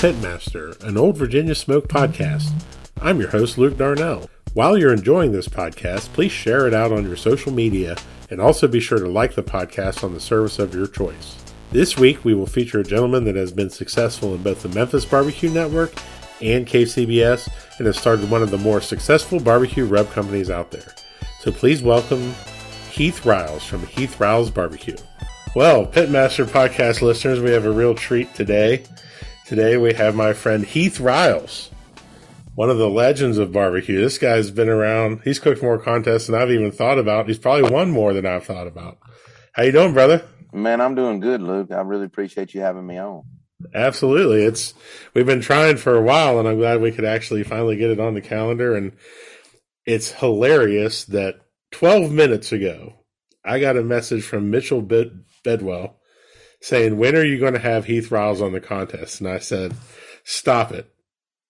Pitmaster, an old Virginia smoke podcast. I'm your host, Luke Darnell. While you're enjoying this podcast, please share it out on your social media and also be sure to like the podcast on the service of your choice. This week, we will feature a gentleman that has been successful in both the Memphis Barbecue Network and KCBS and has started one of the more successful barbecue rub companies out there. So please welcome Heath Riles from Heath Riles Barbecue. Well, Pitmaster podcast listeners, we have a real treat today. Today we have my friend Heath Riles, one of the legends of barbecue. This guy's been around. He's cooked more contests than I've even thought about. He's probably won more than I've thought about. How you doing, brother? Man, I'm doing good, Luke. I really appreciate you having me on. Absolutely. It's we've been trying for a while and I'm glad we could actually finally get it on the calendar and it's hilarious that 12 minutes ago I got a message from Mitchell Bed- Bedwell saying, When are you going to have Heath Riles on the contest? And I said, Stop it.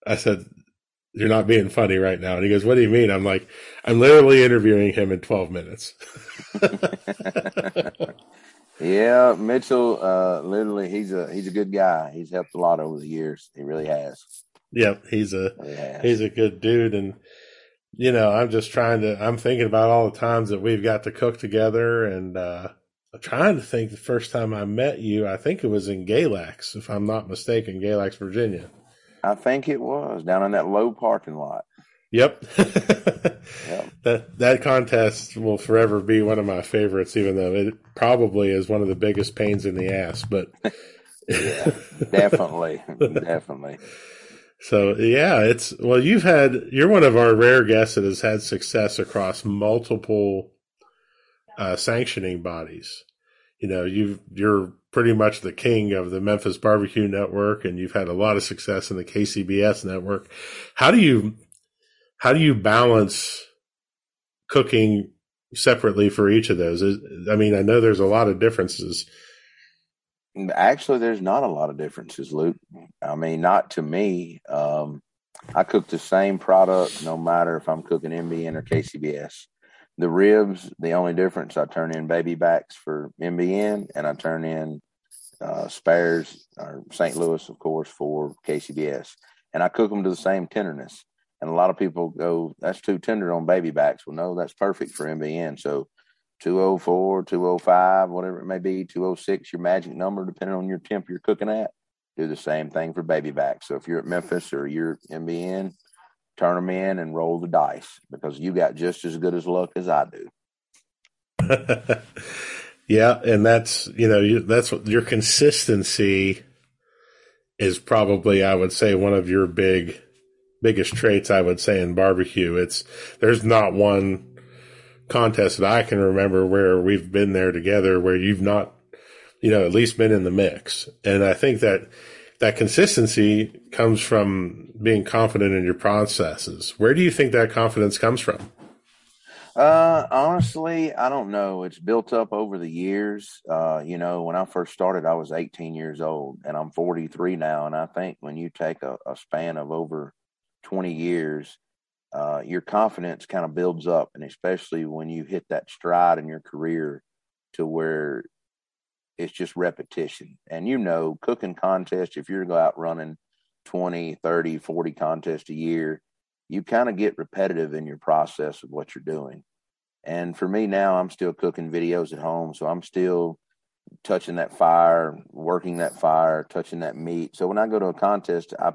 I said, You're not being funny right now. And he goes, What do you mean? I'm like, I'm literally interviewing him in 12 minutes. yeah, Mitchell, uh, literally, he's a he's a good guy. He's helped a lot over the years. He really has. Yep, he's a he he's a good dude, and you know, I'm just trying to. I'm thinking about all the times that we've got to cook together, and uh, I'm trying to think the first time I met you, I think it was in Galax, if I'm not mistaken, Galax, Virginia. I think it was down in that low parking lot. Yep. yep. That that contest will forever be one of my favorites, even though it probably is one of the biggest pains in the ass. But yeah, definitely, definitely. So yeah, it's well, you've had you're one of our rare guests that has had success across multiple uh, sanctioning bodies. You know, you you're pretty much the king of the Memphis Barbecue Network, and you've had a lot of success in the KCBS network. How do you how do you balance cooking separately for each of those? I mean, I know there's a lot of differences. Actually, there's not a lot of differences, Luke. I mean, not to me. Um, I cook the same product no matter if I'm cooking MBN or KCBS. The ribs, the only difference, I turn in baby backs for MBN and I turn in uh, spares or St. Louis, of course, for KCBS. And I cook them to the same tenderness. And a lot of people go, that's too tender on baby backs. Well, no, that's perfect for MBN. So 204, 205, whatever it may be, 206, your magic number, depending on your temp you're cooking at. Do the same thing for baby backs. So if you're at Memphis or you're MBN, turn them in and roll the dice because you got just as good as luck as I do. yeah, and that's you know you, that's what your consistency is probably I would say one of your big biggest traits I would say in barbecue. It's there's not one contest that I can remember where we've been there together where you've not you know at least been in the mix. And I think that that consistency comes from being confident in your processes. Where do you think that confidence comes from? Uh, honestly, I don't know. It's built up over the years. Uh, you know, when I first started, I was 18 years old and I'm 43 now. And I think when you take a, a span of over 20 years, uh, your confidence kind of builds up. And especially when you hit that stride in your career to where it's just repetition. And you know, cooking contest, if you're out running 20, 30, 40 contests a year, you kind of get repetitive in your process of what you're doing. And for me now, I'm still cooking videos at home. So I'm still touching that fire, working that fire, touching that meat. So when I go to a contest, I,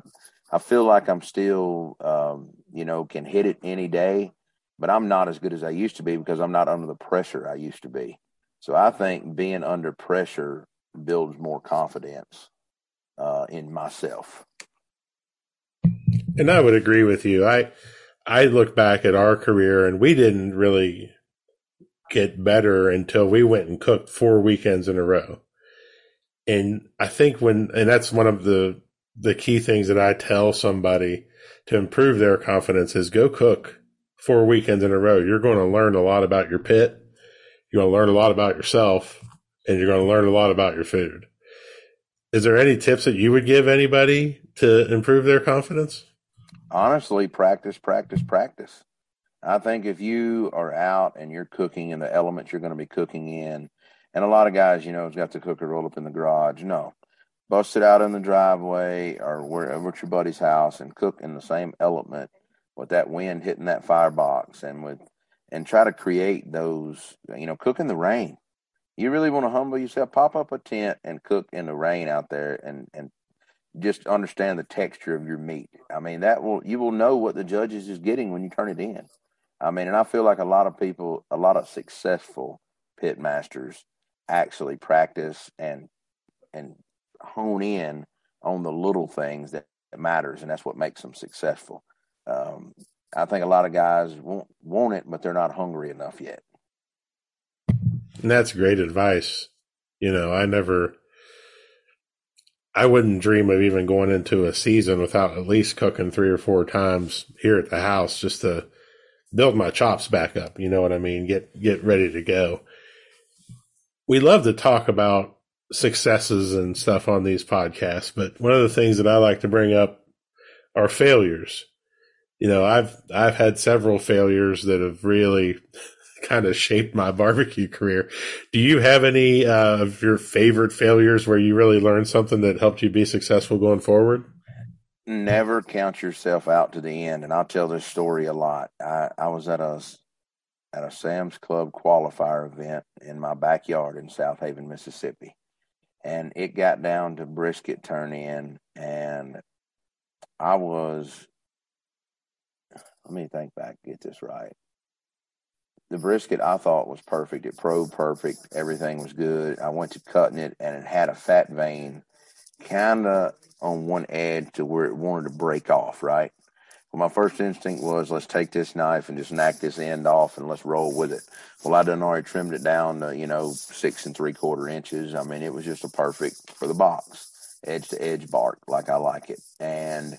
I feel like I'm still, um, you know, can hit it any day, but I'm not as good as I used to be because I'm not under the pressure I used to be. So I think being under pressure builds more confidence uh, in myself. And I would agree with you. I I look back at our career and we didn't really get better until we went and cooked four weekends in a row. And I think when and that's one of the the key things that I tell somebody to improve their confidence is go cook four weekends in a row. You're going to learn a lot about your pit you're going to learn a lot about yourself and you're going to learn a lot about your food. Is there any tips that you would give anybody to improve their confidence? Honestly, practice, practice, practice. I think if you are out and you're cooking in the elements you're going to be cooking in, and a lot of guys, you know, has got the cooker roll up in the garage. No, bust it out in the driveway or wherever at your buddy's house and cook in the same element with that wind hitting that firebox and with and try to create those you know cook in the rain. You really want to humble yourself pop up a tent and cook in the rain out there and and just understand the texture of your meat. I mean that will you will know what the judges is getting when you turn it in. I mean and i feel like a lot of people a lot of successful pit masters actually practice and and hone in on the little things that matters, and that's what makes them successful. Um, I think a lot of guys want want it, but they're not hungry enough yet. And that's great advice. You know, I never, I wouldn't dream of even going into a season without at least cooking three or four times here at the house just to build my chops back up. You know what I mean? Get get ready to go. We love to talk about successes and stuff on these podcasts, but one of the things that I like to bring up are failures. You know, I've I've had several failures that have really kind of shaped my barbecue career. Do you have any uh, of your favorite failures where you really learned something that helped you be successful going forward? Never count yourself out to the end, and I'll tell this story a lot. I, I was at a at a Sam's Club qualifier event in my backyard in Southaven, Mississippi and it got down to brisket turn in and I was let me think back, get this right. The brisket I thought was perfect. It probed perfect. Everything was good. I went to cutting it and it had a fat vein kind of on one edge to where it wanted to break off, right? Well, my first instinct was let's take this knife and just knock this end off and let's roll with it. Well, I done already trimmed it down to, you know, six and three quarter inches. I mean, it was just a perfect for the box, edge to edge bark, like I like it. And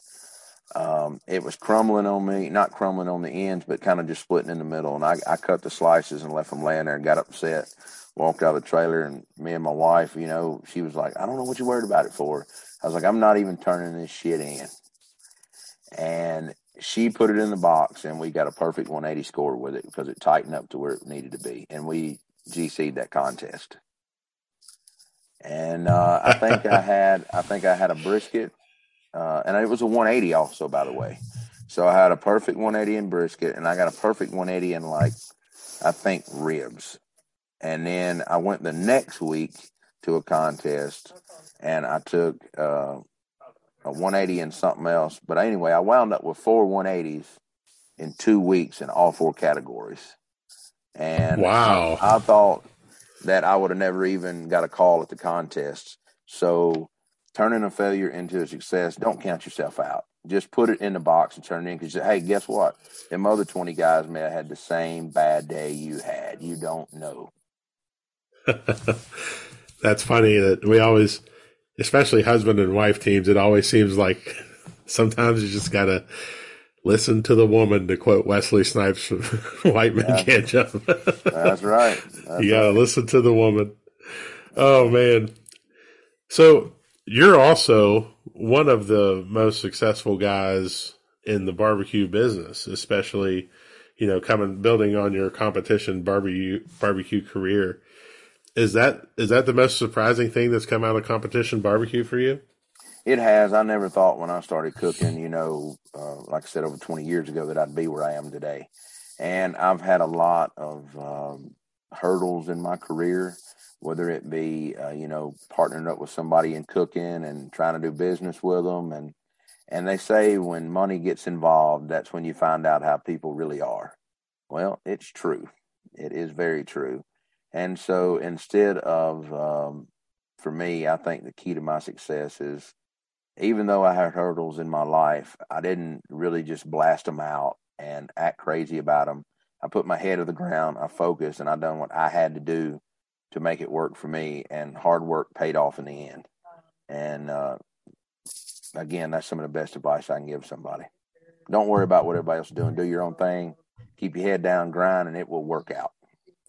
it was crumbling on me, not crumbling on the ends, but kind of just splitting in the middle. And I, I cut the slices and left them laying there and got upset. Walked out of the trailer and me and my wife, you know, she was like, I don't know what you're worried about it for. I was like, I'm not even turning this shit in. And she put it in the box and we got a perfect 180 score with it because it tightened up to where it needed to be and we gc'd that contest and uh, i think i had i think i had a brisket uh, and it was a 180 also by the way so i had a perfect 180 in brisket and i got a perfect 180 in like i think ribs and then i went the next week to a contest and i took uh, a 180 and something else. But anyway, I wound up with four 180s in two weeks in all four categories. And wow, I, I thought that I would have never even got a call at the contest. So turning a failure into a success, don't count yourself out. Just put it in the box and turn it in because, hey, guess what? Them other 20 guys may have had the same bad day you had. You don't know. That's funny that we always – especially husband and wife teams, it always seems like sometimes you just gotta listen to the woman to quote Wesley Snipes White Men yeah. Can't Jump. That's right. That's you gotta right. listen to the woman. Oh man. So you're also one of the most successful guys in the barbecue business, especially, you know, coming building on your competition barbecue barbecue career. Is that is that the most surprising thing that's come out of competition barbecue for you? It has. I never thought when I started cooking, you know, uh, like I said, over 20 years ago, that I'd be where I am today. And I've had a lot of um, hurdles in my career, whether it be, uh, you know, partnering up with somebody in cooking and trying to do business with them. And, and they say when money gets involved, that's when you find out how people really are. Well, it's true. It is very true. And so instead of, um, for me, I think the key to my success is even though I had hurdles in my life, I didn't really just blast them out and act crazy about them. I put my head to the ground, I focused, and I done what I had to do to make it work for me. And hard work paid off in the end. And uh, again, that's some of the best advice I can give somebody. Don't worry about what everybody else is doing. Do your own thing. Keep your head down, grind, and it will work out.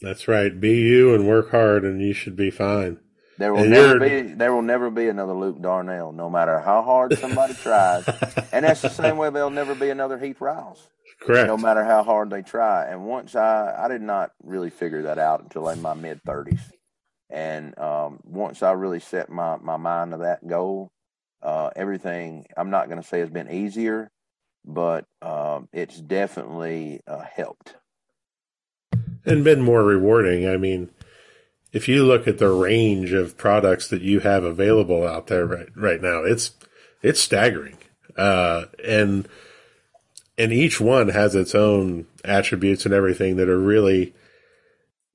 That's right. Be you and work hard, and you should be fine. There will and never be there will never be another Luke Darnell, no matter how hard somebody tries. And that's the same way there'll never be another Heath Riles. Correct. No matter how hard they try. And once I I did not really figure that out until in my mid thirties. And um, once I really set my, my mind to that goal, uh, everything I'm not going to say has been easier, but um, it's definitely uh, helped and been more rewarding. I mean, if you look at the range of products that you have available out there right right now, it's it's staggering, uh, and and each one has its own attributes and everything that are really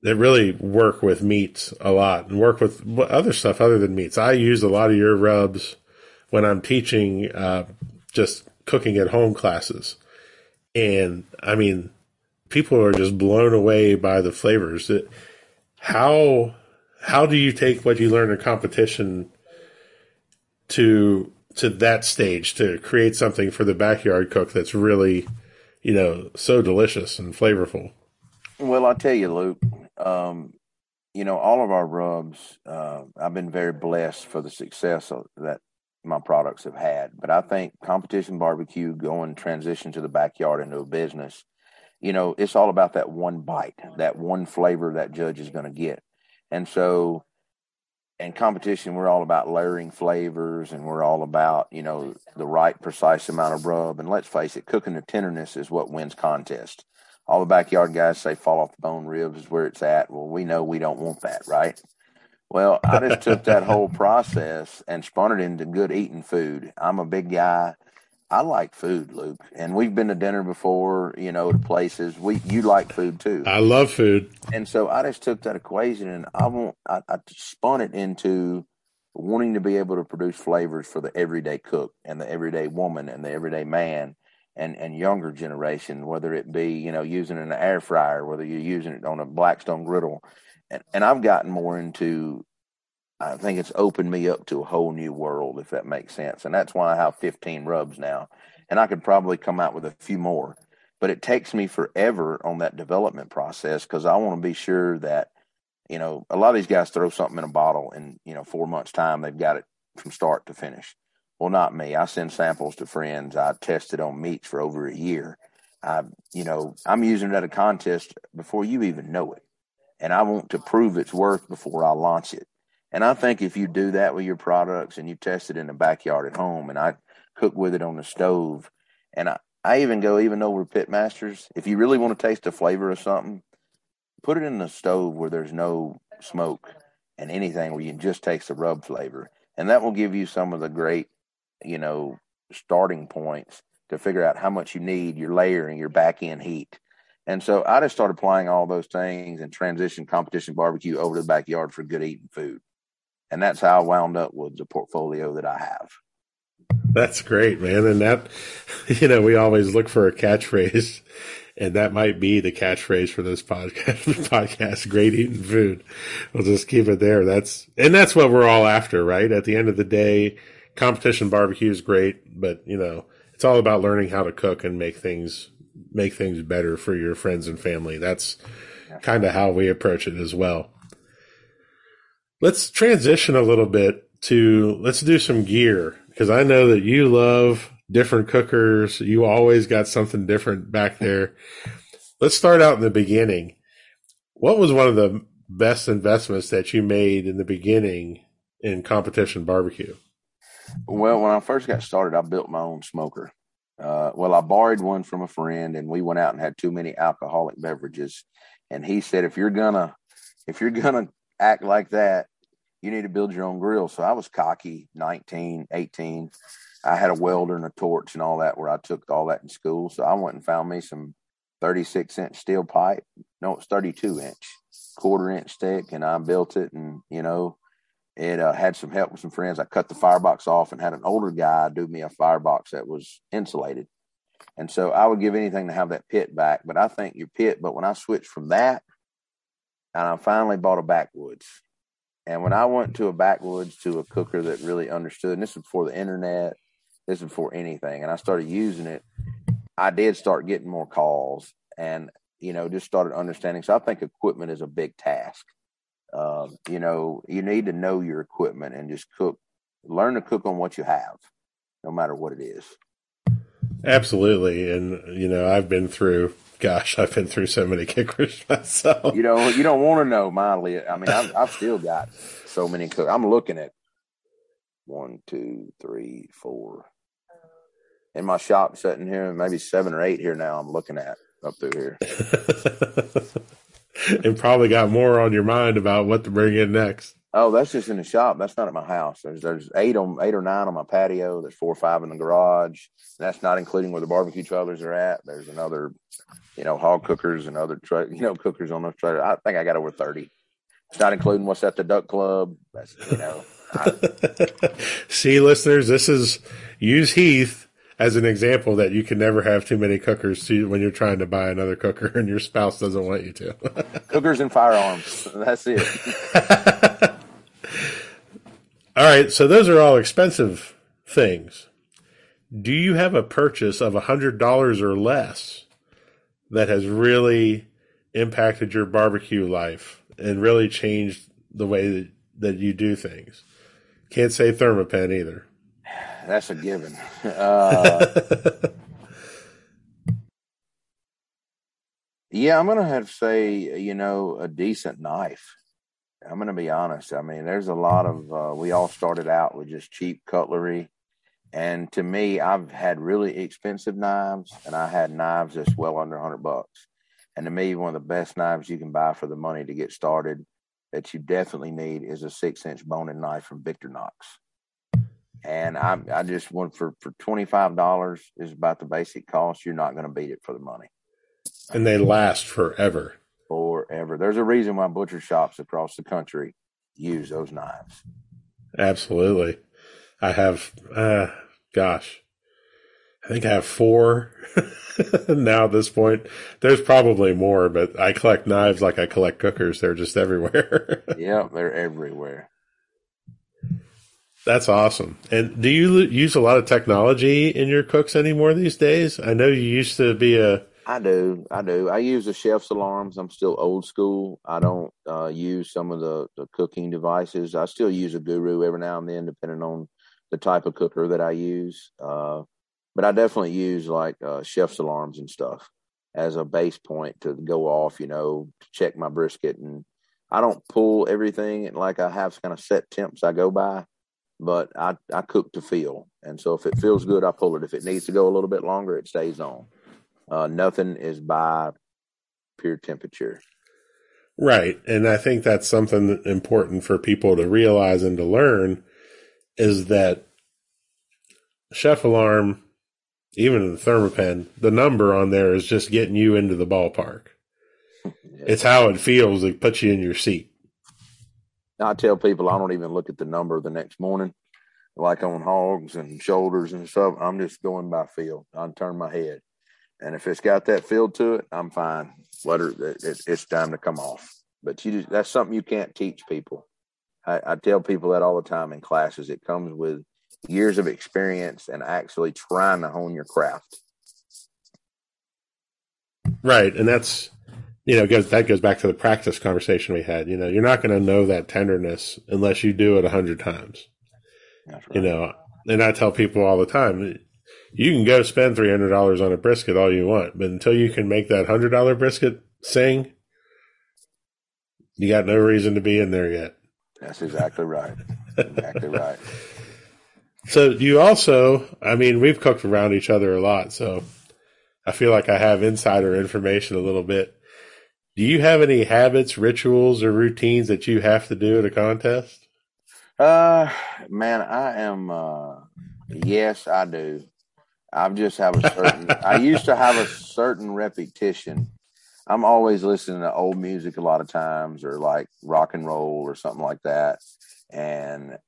that really work with meats a lot and work with other stuff other than meats. I use a lot of your rubs when I'm teaching uh, just cooking at home classes, and I mean, people are just blown away by the flavors. That how how do you take what you learn in competition to to that stage to create something for the backyard cook that's really, you know, so delicious and flavorful? Well, I'll tell you, Luke. Um, you know, all of our rubs, uh, I've been very blessed for the success that my products have had. But I think competition barbecue going transition to the backyard into a business, you know, it's all about that one bite, that one flavor that judge is going to get. And so in competition, we're all about layering flavors and we're all about, you know, the right precise amount of rub. And let's face it, cooking to tenderness is what wins contest. All the backyard guys say fall off the bone ribs is where it's at. Well, we know we don't want that, right? Well, I just took that whole process and spun it into good eating food. I'm a big guy. I like food, Luke, and we've been to dinner before, you know, to places. We you like food too. I love food, and so I just took that equation and I want I, I spun it into wanting to be able to produce flavors for the everyday cook and the everyday woman and the everyday man and and younger generation, whether it be you know using an air fryer, whether you're using it on a Blackstone griddle, and and I've gotten more into I think it's opened me up to a whole new world, if that makes sense. And that's why I have 15 rubs now. And I could probably come out with a few more. But it takes me forever on that development process because I want to be sure that, you know, a lot of these guys throw something in a bottle in, you know, four months' time, they've got it from start to finish. Well, not me. I send samples to friends. I tested it on meats for over a year. I, you know, I'm using it at a contest before you even know it. And I want to prove its worth before I launch it. And I think if you do that with your products and you test it in the backyard at home, and I cook with it on the stove, and I, I even go, even though we're pit masters, if you really want to taste the flavor of something, put it in the stove where there's no smoke and anything where you can just taste the rub flavor. And that will give you some of the great, you know, starting points to figure out how much you need, your layering, your back end heat. And so I just started applying all those things and transition competition barbecue over to the backyard for good eating food and that's how I wound up with the portfolio that I have. That's great, man. And that, you know, we always look for a catchphrase, and that might be the catchphrase for this podcast. podcast, great eating food. We'll just keep it there. That's and that's what we're all after, right? At the end of the day, competition barbecue is great, but you know, it's all about learning how to cook and make things make things better for your friends and family. That's kind of how we approach it as well. Let's transition a little bit to let's do some gear because I know that you love different cookers. You always got something different back there. Let's start out in the beginning. What was one of the best investments that you made in the beginning in competition barbecue? Well, when I first got started, I built my own smoker. Uh, well, I borrowed one from a friend, and we went out and had too many alcoholic beverages. And he said, "If you're gonna, if you're gonna act like that, you need to build your own grill. So I was cocky, 19, 18. I had a welder and a torch and all that where I took all that in school. So I went and found me some 36 inch steel pipe. No, it's 32 inch, quarter inch stick. And I built it and, you know, it uh, had some help with some friends. I cut the firebox off and had an older guy do me a firebox that was insulated. And so I would give anything to have that pit back. But I think your pit, but when I switched from that and I finally bought a backwoods, and when I went to a backwoods to a cooker that really understood, and this was before the internet, this was before anything, and I started using it, I did start getting more calls and, you know, just started understanding. So I think equipment is a big task. Um, you know, you need to know your equipment and just cook, learn to cook on what you have, no matter what it is. Absolutely. And, you know, I've been through gosh, I've been through so many kickers myself. You know, you don't want to know my list. I mean, I've, I've still got so many. Cook- I'm looking at one, two, three, four. In my shop, sitting here, maybe seven or eight here now. I'm looking at up through here. and probably got more on your mind about what to bring in next. Oh, that's just in the shop. That's not at my house. There's there's eight on eight or nine on my patio. There's four or five in the garage. That's not including where the barbecue trailers are at. There's another, you know, hog cookers and other tra- you know cookers on those trailers. I think I got over thirty. It's not including what's at the duck club. That's you know. I, See, listeners, this is use Heath as an example that you can never have too many cookers to, when you're trying to buy another cooker and your spouse doesn't want you to. cookers and firearms. That's it. all right, so those are all expensive things. Do you have a purchase of a hundred dollars or less that has really impacted your barbecue life and really changed the way that, that you do things? Can't say Thermapen either. That's a given. Uh, yeah, I'm gonna have to say, you know, a decent knife. I'm gonna be honest. I mean, there's a lot of uh, we all started out with just cheap cutlery, and to me, I've had really expensive knives, and I had knives that's well under 100 bucks. And to me, one of the best knives you can buy for the money to get started that you definitely need is a six inch boning knife from Victorinox. And I, I just went for for twenty five dollars is about the basic cost. You're not going to beat it for the money And they last forever. Forever. There's a reason why butcher shops across the country use those knives. Absolutely. I have, uh, gosh, I think I have four now at this point. There's probably more, but I collect knives like I collect cookers. They're just everywhere. Yeah, they're everywhere. That's awesome. And do you use a lot of technology in your cooks anymore these days? I know you used to be a, I do. I do. I use the chef's alarms. I'm still old school. I don't uh, use some of the, the cooking devices. I still use a guru every now and then, depending on the type of cooker that I use. Uh, but I definitely use like uh, chef's alarms and stuff as a base point to go off, you know, to check my brisket. And I don't pull everything like I have kind of set temps I go by, but I, I cook to feel. And so if it feels good, I pull it. If it needs to go a little bit longer, it stays on. Uh, nothing is by pure temperature. right. And I think that's something important for people to realize and to learn is that chef alarm, even in the Thermapen, the number on there is just getting you into the ballpark. It's how it feels. It puts you in your seat. I tell people I don't even look at the number the next morning, like on hogs and shoulders and stuff. I'm just going by feel. I turn my head, and if it's got that feel to it, I'm fine. Let her. It, it's time to come off. But you just, that's something you can't teach people. I, I tell people that all the time in classes. It comes with years of experience and actually trying to hone your craft. Right. And that's, you know, goes, that goes back to the practice conversation we had. You know, you're not going to know that tenderness unless you do it a hundred times, right. you know, and I tell people all the time, you can go spend $300 on a brisket all you want, but until you can make that hundred dollar brisket sing, you got no reason to be in there yet. That's exactly right. Exactly right. So you also, I mean, we've cooked around each other a lot, so I feel like I have insider information a little bit. Do you have any habits, rituals, or routines that you have to do at a contest? Uh, man, I am. Uh, yes, I do. I just have a certain. I used to have a certain repetition. I'm always listening to old music a lot of times, or like rock and roll or something like that, and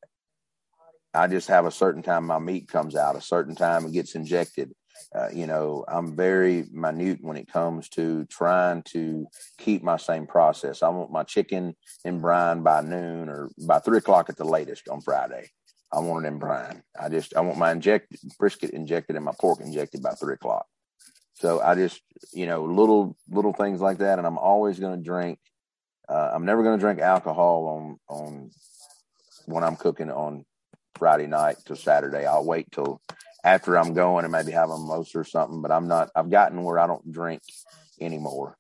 I just have a certain time my meat comes out, a certain time it gets injected. Uh, you know, I'm very minute when it comes to trying to keep my same process. I want my chicken in brine by noon or by three o'clock at the latest on Friday. I want it in brine. I just I want my injected brisket injected and my pork injected by three o'clock. So I just you know little little things like that, and I'm always going to drink. Uh, I'm never going to drink alcohol on on when I'm cooking on Friday night till Saturday. I'll wait till after I'm going and maybe have a mimosa or something. But I'm not. I've gotten where I don't drink anymore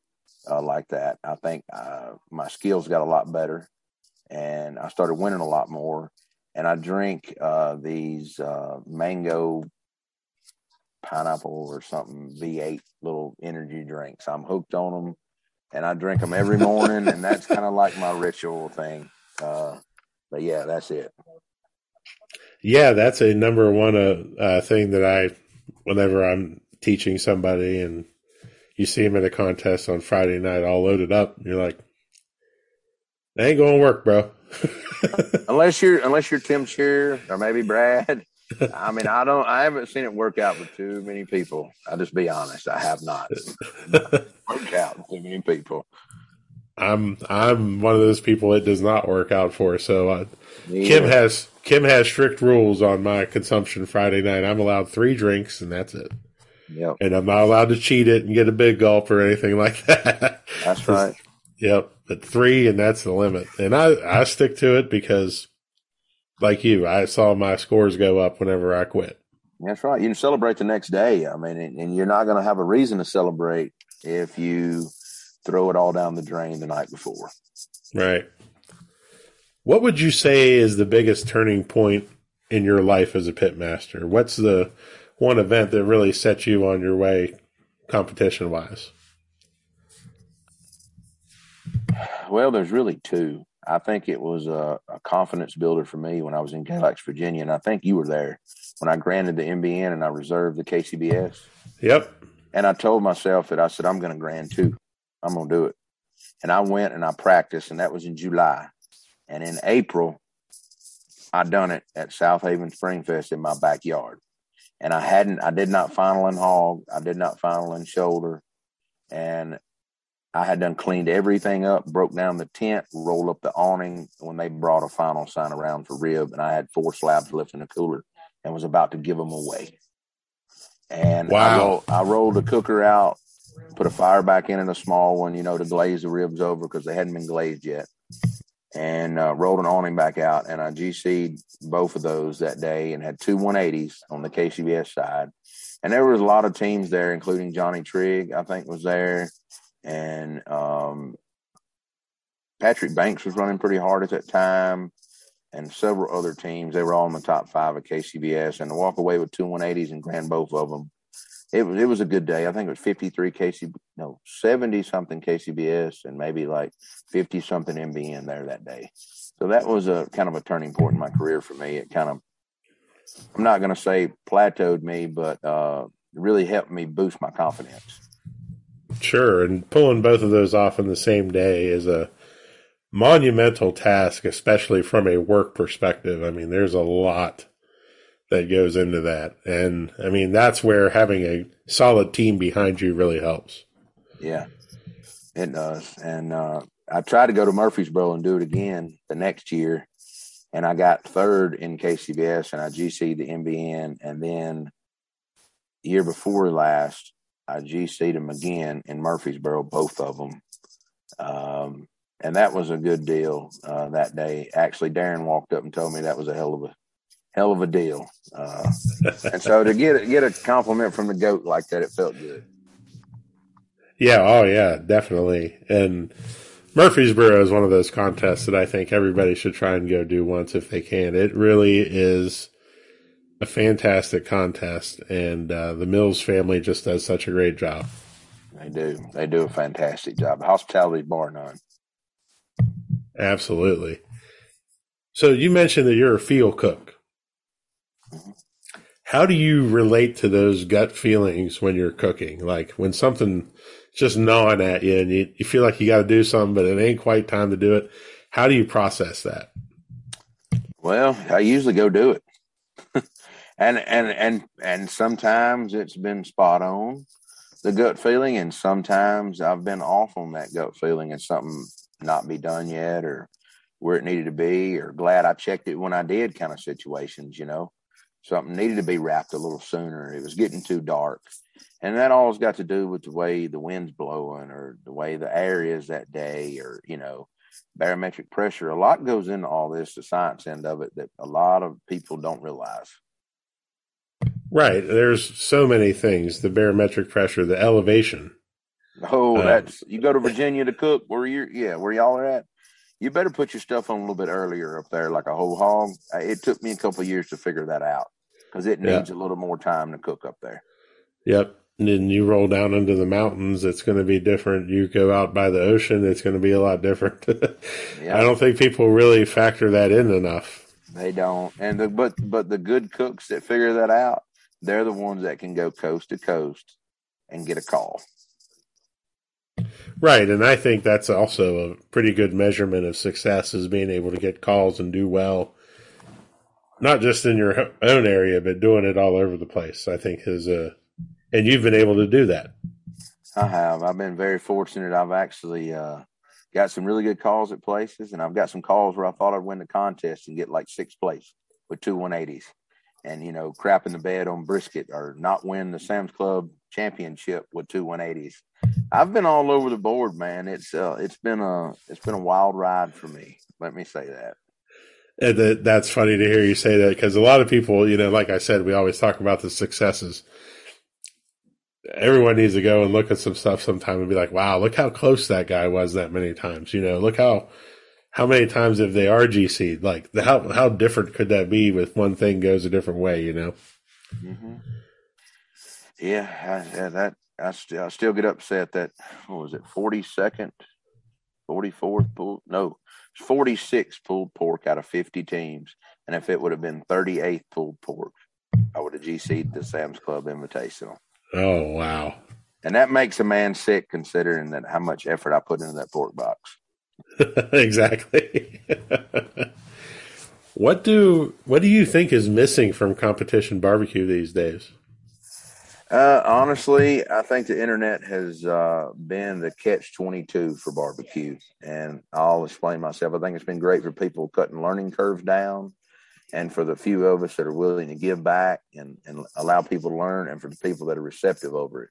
uh, like that. I think uh, my skills got a lot better, and I started winning a lot more. And I drink uh, these uh, mango pineapple or something V8 little energy drinks. I'm hooked on them, and I drink them every morning, and that's kind of like my ritual thing. Uh, but yeah, that's it. Yeah, that's a number one uh, uh, thing that I, whenever I'm teaching somebody and you see them at a contest on Friday night all loaded up, you're like, that ain't going to work, bro. unless you're unless you're Tim Shear or maybe Brad. I mean, I don't. I haven't seen it work out with too many people. I'll just be honest. I have not worked out with too many people. I'm I'm one of those people it does not work out for. So uh, Kim has Kim has strict rules on my consumption Friday night. I'm allowed three drinks and that's it. Yep. And I'm not allowed to cheat it and get a big gulp or anything like that. That's right. yep. But three and that's the limit. And I, I stick to it because like you, I saw my scores go up whenever I quit. That's right. You can celebrate the next day. I mean, and you're not going to have a reason to celebrate if you throw it all down the drain the night before. Right. What would you say is the biggest turning point in your life as a pitmaster? What's the one event that really set you on your way competition wise? Well, there's really two. I think it was a, a, confidence builder for me when I was in Galax, Virginia, and I think you were there when I granted the MBN and I reserved the KCBS. Yep. And I told myself that I said I'm going to grant two. I'm going to do it. And I went and I practiced, and that was in July. And in April, I done it at Southaven Springfest in my backyard. And I hadn't, I did not final in hog. I did not final in shoulder. And I had done cleaned everything up, broke down the tent, rolled up the awning when they brought a final sign around for rib, and I had four slabs left in the cooler and was about to give them away. And wow. I, roll, I rolled the cooker out, put a fire back in in a small one, you know, to glaze the ribs over because they hadn't been glazed yet, and uh, rolled an awning back out. And I GC'd both of those that day and had two 180s on the KCBS side. And there was a lot of teams there, including Johnny Trigg, I think was there and um, Patrick Banks was running pretty hard at that time, and several other teams. They were all in the top five at KCBS, and to walk away with two 180s and grand both of them, it was it was a good day. I think it was 53 KC, no 70 something KCBS, and maybe like 50 something MBN there that day. So that was a kind of a turning point in my career for me. It kind of, I'm not going to say plateaued me, but uh, really helped me boost my confidence. Sure, and pulling both of those off in the same day is a monumental task, especially from a work perspective. I mean, there's a lot that goes into that. And I mean, that's where having a solid team behind you really helps. Yeah, it does. And uh, I tried to go to Murfreesboro and do it again the next year. And I got third in KCBS and I GC the MBN. And then year before last, I GC'd them again in Murfreesboro, both of them. Um, and that was a good deal uh, that day. Actually, Darren walked up and told me that was a hell of a hell of a deal. Uh, and so to get get a compliment from the goat like that, it felt good. Yeah. Oh, yeah. Definitely. And Murfreesboro is one of those contests that I think everybody should try and go do once if they can. It really is a fantastic contest, and uh, the Mills family just does such a great job. They do. They do a fantastic job. Hospitality bar none. Absolutely. So you mentioned that you're a field cook. How do you relate to those gut feelings when you're cooking? Like when something just gnawing at you and you, you feel like you got to do something, but it ain't quite time to do it. How do you process that? Well, I usually go do it and and and and sometimes it's been spot on the gut feeling and sometimes i've been off on that gut feeling and something not be done yet or where it needed to be or glad i checked it when i did kind of situations you know something needed to be wrapped a little sooner it was getting too dark and that all's got to do with the way the wind's blowing or the way the air is that day or you know barometric pressure a lot goes into all this the science end of it that a lot of people don't realize Right. There's so many things the barometric pressure, the elevation. Oh, uh, that's you go to Virginia to cook where you're yeah, where y'all are at. You better put your stuff on a little bit earlier up there, like a whole hog. It took me a couple years to figure that out because it needs yeah. a little more time to cook up there. Yep. And then you roll down into the mountains, it's going to be different. You go out by the ocean, it's going to be a lot different. I don't think people really factor that in enough. They don't. And the, but but the good cooks that figure that out, they're the ones that can go coast to coast and get a call. Right, and I think that's also a pretty good measurement of success is being able to get calls and do well, not just in your own area, but doing it all over the place. I think is a, and you've been able to do that. I have. I've been very fortunate. I've actually uh, got some really good calls at places, and I've got some calls where I thought I'd win the contest and get like sixth place with two 180s, and you know, crap in the bed on brisket or not win the Sam's Club championship with two 180s. I've been all over the board, man. It's uh, it's been a it's been a wild ride for me. Let me say that. And that, that's funny to hear you say that because a lot of people, you know, like I said, we always talk about the successes. Everyone needs to go and look at some stuff sometime and be like, "Wow, look how close that guy was that many times." You know, look how how many times if they are GC, like how how different could that be with one thing goes a different way? You know. Mm-hmm. Yeah, I, that I still I still get upset that what was it forty second, forty fourth pulled no forty six pulled pork out of fifty teams, and if it would have been thirty eighth pulled pork, I would have GC'd the Sam's Club Invitational. Oh wow! And that makes a man sick considering that how much effort I put into that pork box. exactly. what do what do you think is missing from competition barbecue these days? Uh, honestly, I think the internet has uh, been the catch 22 for barbecue. And I'll explain myself. I think it's been great for people cutting learning curves down and for the few of us that are willing to give back and, and allow people to learn and for the people that are receptive over it.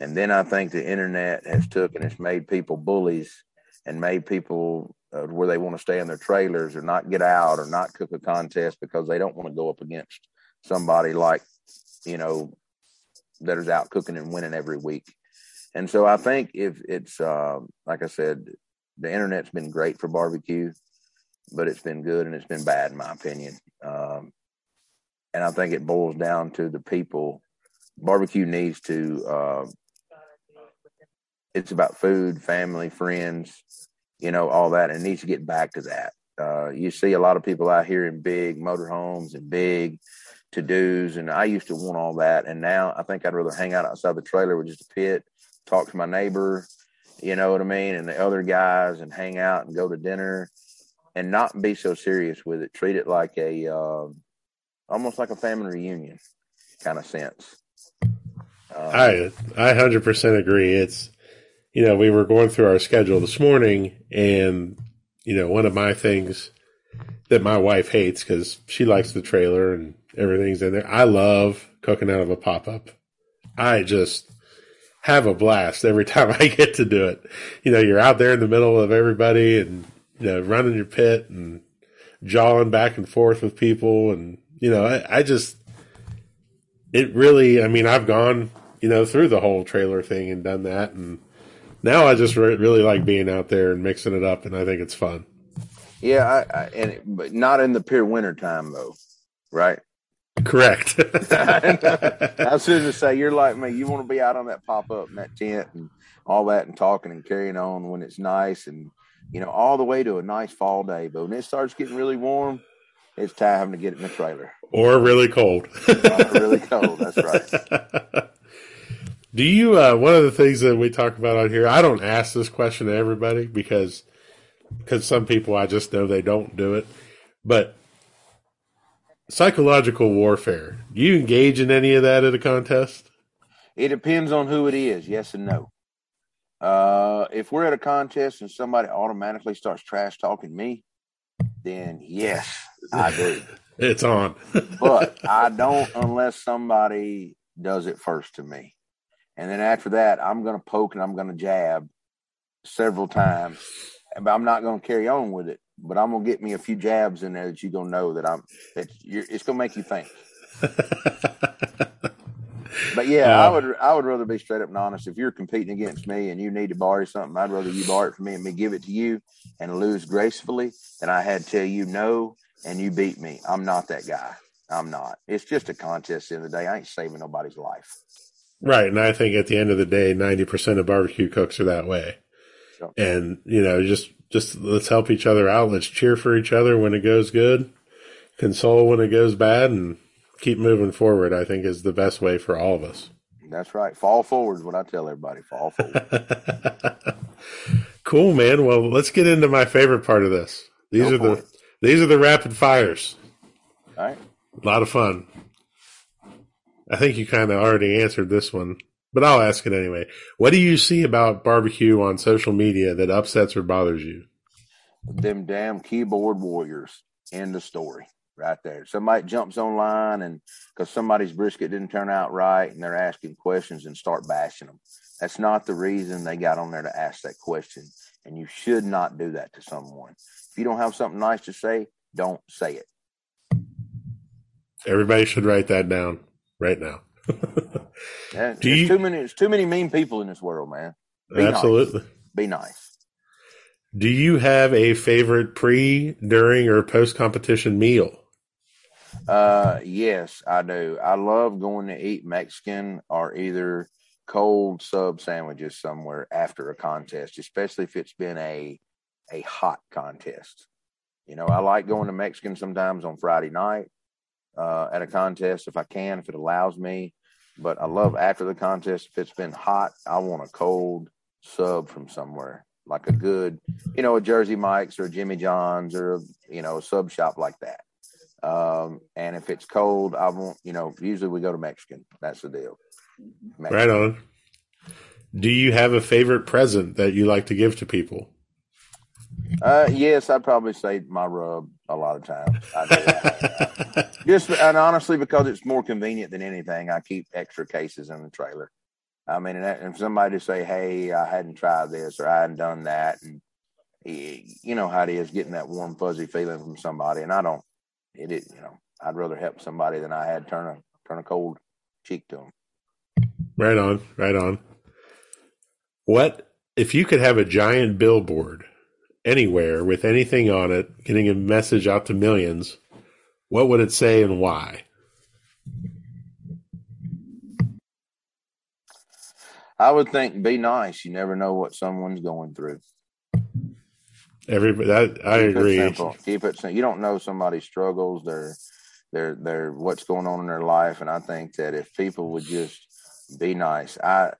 And then I think the internet has took and it's made people bullies and made people uh, where they want to stay in their trailers or not get out or not cook a contest because they don't want to go up against somebody like, you know, that is out cooking and winning every week. And so I think if it's uh, like I said, the internet's been great for barbecue, but it's been good and it's been bad in my opinion. Um, and I think it boils down to the people. Barbecue needs to. Uh, it's about food, family, friends, you know, all that, and it needs to get back to that. Uh, you see a lot of people out here in big motorhomes and big to dos. And I used to want all that. And now I think I'd rather hang out outside the trailer with just a pit, talk to my neighbor, you know what I mean? And the other guys and hang out and go to dinner and not be so serious with it. Treat it like a, uh, almost like a family reunion kind of sense. Um, I, I hundred percent agree. It's, you know, we were going through our schedule this morning and, you know, one of my things that my wife hates because she likes the trailer and everything's in there. I love cooking out of a pop up. I just have a blast every time I get to do it. You know, you're out there in the middle of everybody and, you know, running your pit and jawing back and forth with people. And, you know, I, I just, it really, I mean, I've gone, you know, through the whole trailer thing and done that. And now I just re- really like being out there and mixing it up. And I think it's fun. Yeah. I, I and, it, but not in the pure winter time though. Right. Correct. I was to say, you're like me. You want to be out on that pop up and that tent and all that and talking and carrying on when it's nice and, you know, all the way to a nice fall day. But when it starts getting really warm, it's time to get it in the trailer. Or really cold. really cold. That's right. Do you, uh, one of the things that we talk about on here, I don't ask this question to everybody because, because some people I just know they don't do it. But psychological warfare. Do you engage in any of that at a contest? It depends on who it is, yes and no. Uh, if we're at a contest and somebody automatically starts trash talking me, then yes, I do. it's on. but I don't unless somebody does it first to me. And then after that, I'm going to poke and I'm going to jab several times. But I'm not going to carry on with it but I'm gonna get me a few jabs in there that you're gonna know that I'm that you're, it's gonna make you think. but yeah, uh, I would I would rather be straight up and honest. If you're competing against me and you need to borrow something, I'd rather you borrow it from me and me give it to you and lose gracefully than I had to tell you no and you beat me. I'm not that guy. I'm not. It's just a contest in the, the day. I ain't saving nobody's life. Right. And I think at the end of the day, 90% of barbecue cooks are that way. And, you know, just, just let's help each other out. Let's cheer for each other when it goes good, console when it goes bad, and keep moving forward, I think is the best way for all of us. That's right. Fall forward is what I tell everybody. Fall forward. cool, man. Well, let's get into my favorite part of this. These Go are the it. these are the rapid fires. All right. A lot of fun. I think you kind of already answered this one, but I'll ask it anyway. What do you see about barbecue on social media that upsets or bothers you? Them damn keyboard warriors. End the story right there. Somebody jumps online and because somebody's brisket didn't turn out right and they're asking questions and start bashing them. That's not the reason they got on there to ask that question. And you should not do that to someone. If you don't have something nice to say, don't say it. Everybody should write that down right now. Yeah, Do you, too many. There's too many mean people in this world, man. Be absolutely. Nice. Be nice. Do you have a favorite pre, during, or post competition meal? Uh, yes, I do. I love going to eat Mexican or either cold sub sandwiches somewhere after a contest, especially if it's been a a hot contest. You know, I like going to Mexican sometimes on Friday night uh, at a contest if I can, if it allows me. But I love after the contest, if it's been hot, I want a cold sub from somewhere, like a good, you know, a Jersey Mike's or Jimmy John's or, you know, a sub shop like that. Um, and if it's cold, I want, you know, usually we go to Mexican. That's the deal. Mexican. Right on. Do you have a favorite present that you like to give to people? Uh, yes, I'd probably say my rub a lot of times. Just and honestly, because it's more convenient than anything, I keep extra cases in the trailer. I mean, and somebody to say, "Hey, I hadn't tried this or I hadn't done that," and you know how it is getting that warm fuzzy feeling from somebody, and I don't. It, it you know, I'd rather help somebody than I had turn a turn a cold cheek to them. Right on, right on. What if you could have a giant billboard anywhere with anything on it, getting a message out to millions, what would it say and why? I would think be nice. You never know what someone's going through. Everybody, that, I Keep agree. It simple. Keep it simple. You don't know somebody's struggles, their, their, their, what's going on in their life, and I think that if people would just be nice, I,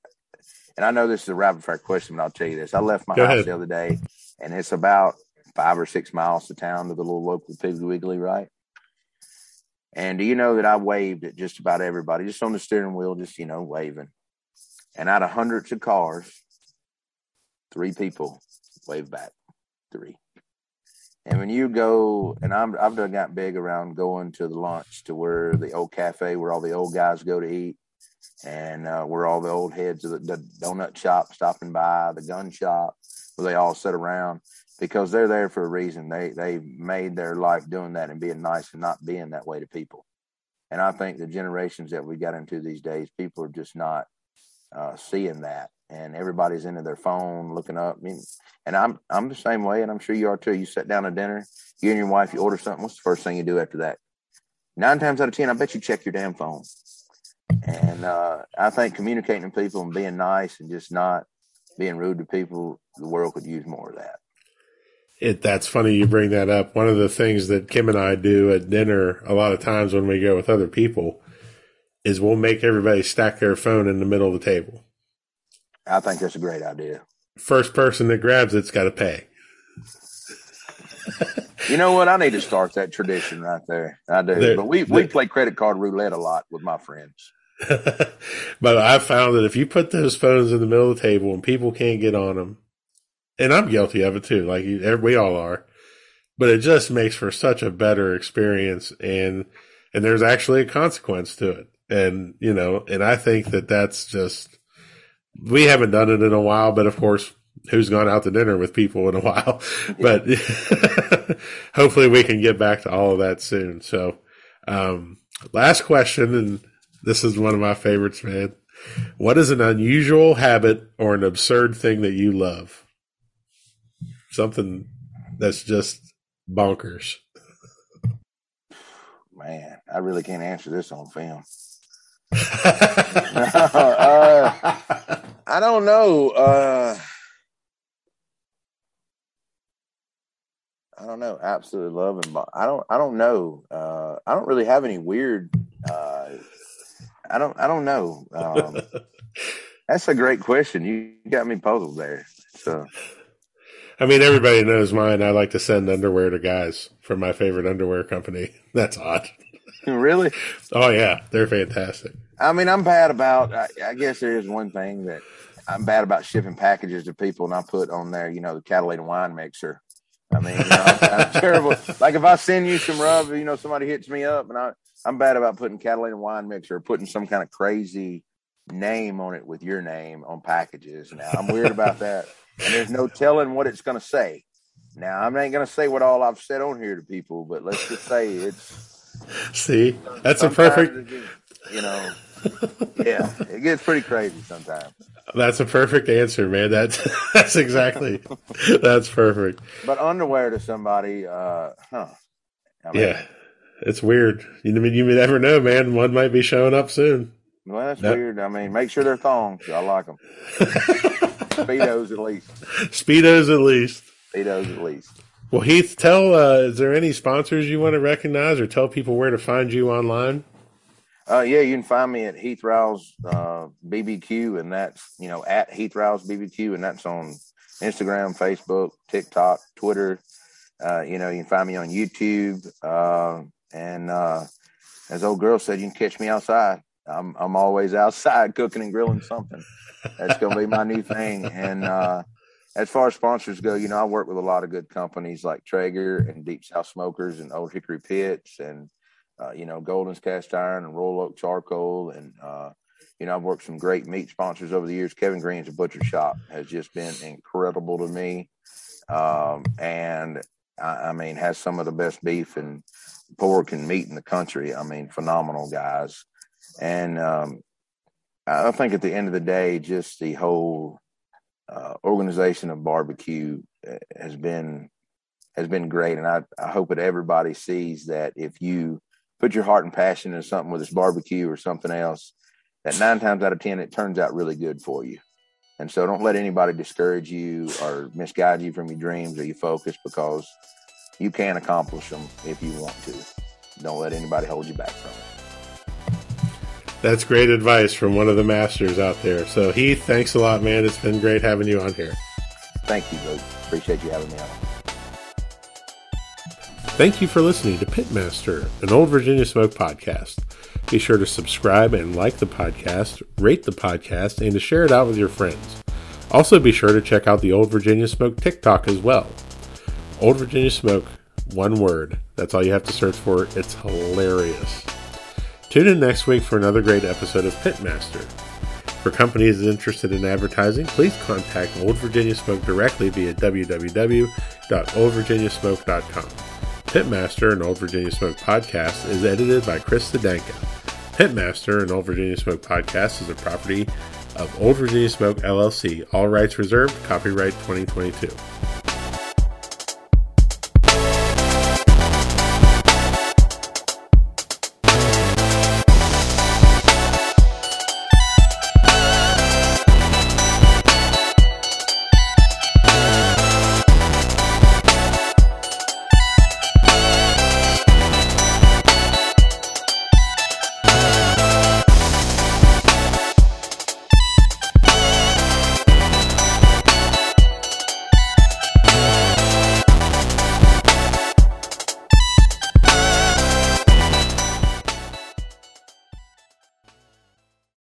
and I know this is a rapid fire question, but I'll tell you this: I left my Go house ahead. the other day and it's about five or six miles to town to the little local Piggly Wiggly, right? And do you know that I waved at just about everybody, just on the steering wheel, just you know, waving. And out of hundreds of cars, three people waved back, three. And when you go, and I'm, I've done got big around going to the lunch to where the old cafe where all the old guys go to eat, and uh, where all the old heads of the, the donut shop stopping by, the gun shop, where they all sit around because they're there for a reason. They they made their life doing that and being nice and not being that way to people. And I think the generations that we got into these days, people are just not uh, seeing that, and everybody's into their phone looking up. I mean, and I'm I'm the same way, and I'm sure you are too. You sit down to dinner, you and your wife, you order something. What's the first thing you do after that? Nine times out of ten, I bet you check your damn phone. And uh, I think communicating to people and being nice and just not being rude to people, the world could use more of that. It, that's funny you bring that up. One of the things that Kim and I do at dinner a lot of times when we go with other people is we'll make everybody stack their phone in the middle of the table. I think that's a great idea. First person that grabs it's got to pay. you know what? I need to start that tradition right there. I do. There, but we we play credit card roulette a lot with my friends. But I found that if you put those phones in the middle of the table and people can't get on them, and I'm guilty of it too, like we all are, but it just makes for such a better experience, and and there's actually a consequence to it, and you know, and I think that that's just we haven't done it in a while, but of course. Who's gone out to dinner with people in a while? But hopefully we can get back to all of that soon. So, um, last question, and This is one of my favorites, man. What is an unusual habit or an absurd thing that you love? Something that's just bonkers. Man, I really can't answer this on film. uh, I don't know. Uh, I don't know. Absolutely love loving. I don't. I don't know. Uh, I don't really have any weird. I don't. I don't know. Um, that's a great question. You got me puzzled there. So. I mean, everybody knows mine. I like to send underwear to guys from my favorite underwear company. That's odd. Really? oh yeah, they're fantastic. I mean, I'm bad about. I, I, guess there is one thing that I'm bad about shipping packages to people, and I put on there, you know, the Catalina wine mixer. I mean, you know, I'm, I'm terrible. Like if I send you some rub, you know, somebody hits me up, and I I'm bad about putting Catalina wine mixer, putting some kind of crazy name on it with your name on packages. Now I'm weird about that, and there's no telling what it's going to say. Now I'm not going to say what all I've said on here to people, but let's just say it's See, that's a perfect. you know, yeah, it gets pretty crazy sometimes. That's a perfect answer, man. That's that's exactly that's perfect. But underwear to somebody, uh, huh? I mean, yeah, it's weird. You mean you never know, man. One might be showing up soon. Well, that's weird. I mean, make sure they're thongs. I like them. Speedos at least. Speedos at least. Speedos at least. Well, Heath, tell uh, is there any sponsors you want to recognize, or tell people where to find you online? Uh, yeah, you can find me at Heath Riles uh, BBQ, and that's you know at Heath Riles BBQ, and that's on Instagram, Facebook, TikTok, Twitter. Uh, you know, you can find me on YouTube, uh, and uh, as old girl said, you can catch me outside. I'm I'm always outside cooking and grilling something. That's gonna be my new thing, and uh, as far as sponsors go, you know, I work with a lot of good companies like Traeger and Deep South Smokers and Old Hickory Pits and, uh, you know, Golden's Cast Iron and Royal Oak Charcoal. And, uh, you know, I've worked some great meat sponsors over the years. Kevin Green's butcher shop has just been incredible to me. Um, and I, I mean, has some of the best beef and pork and meat in the country. I mean, phenomenal guys. And, um, I think at the end of the day, just the whole uh, organization of barbecue uh, has been has been great, and I, I hope that everybody sees that if you put your heart and passion into something, whether it's barbecue or something else, that nine times out of ten it turns out really good for you. And so, don't let anybody discourage you or misguide you from your dreams or your focus because you can accomplish them if you want to. Don't let anybody hold you back from it. That's great advice from one of the masters out there. So, Heath, thanks a lot, man. It's been great having you on here. Thank you, Luke. Appreciate you having me on. Thank you for listening to Pitmaster, an old Virginia Smoke podcast. Be sure to subscribe and like the podcast, rate the podcast, and to share it out with your friends. Also, be sure to check out the Old Virginia Smoke TikTok as well. Old Virginia Smoke, one word. That's all you have to search for. It's hilarious. Tune in next week for another great episode of Pitmaster. For companies interested in advertising, please contact Old Virginia Smoke directly via www.oldvirginiasmoke.com. Pitmaster, an Old Virginia Smoke podcast, is edited by Chris Sedanka. Pitmaster, an Old Virginia Smoke podcast, is a property of Old Virginia Smoke LLC. All rights reserved. Copyright 2022.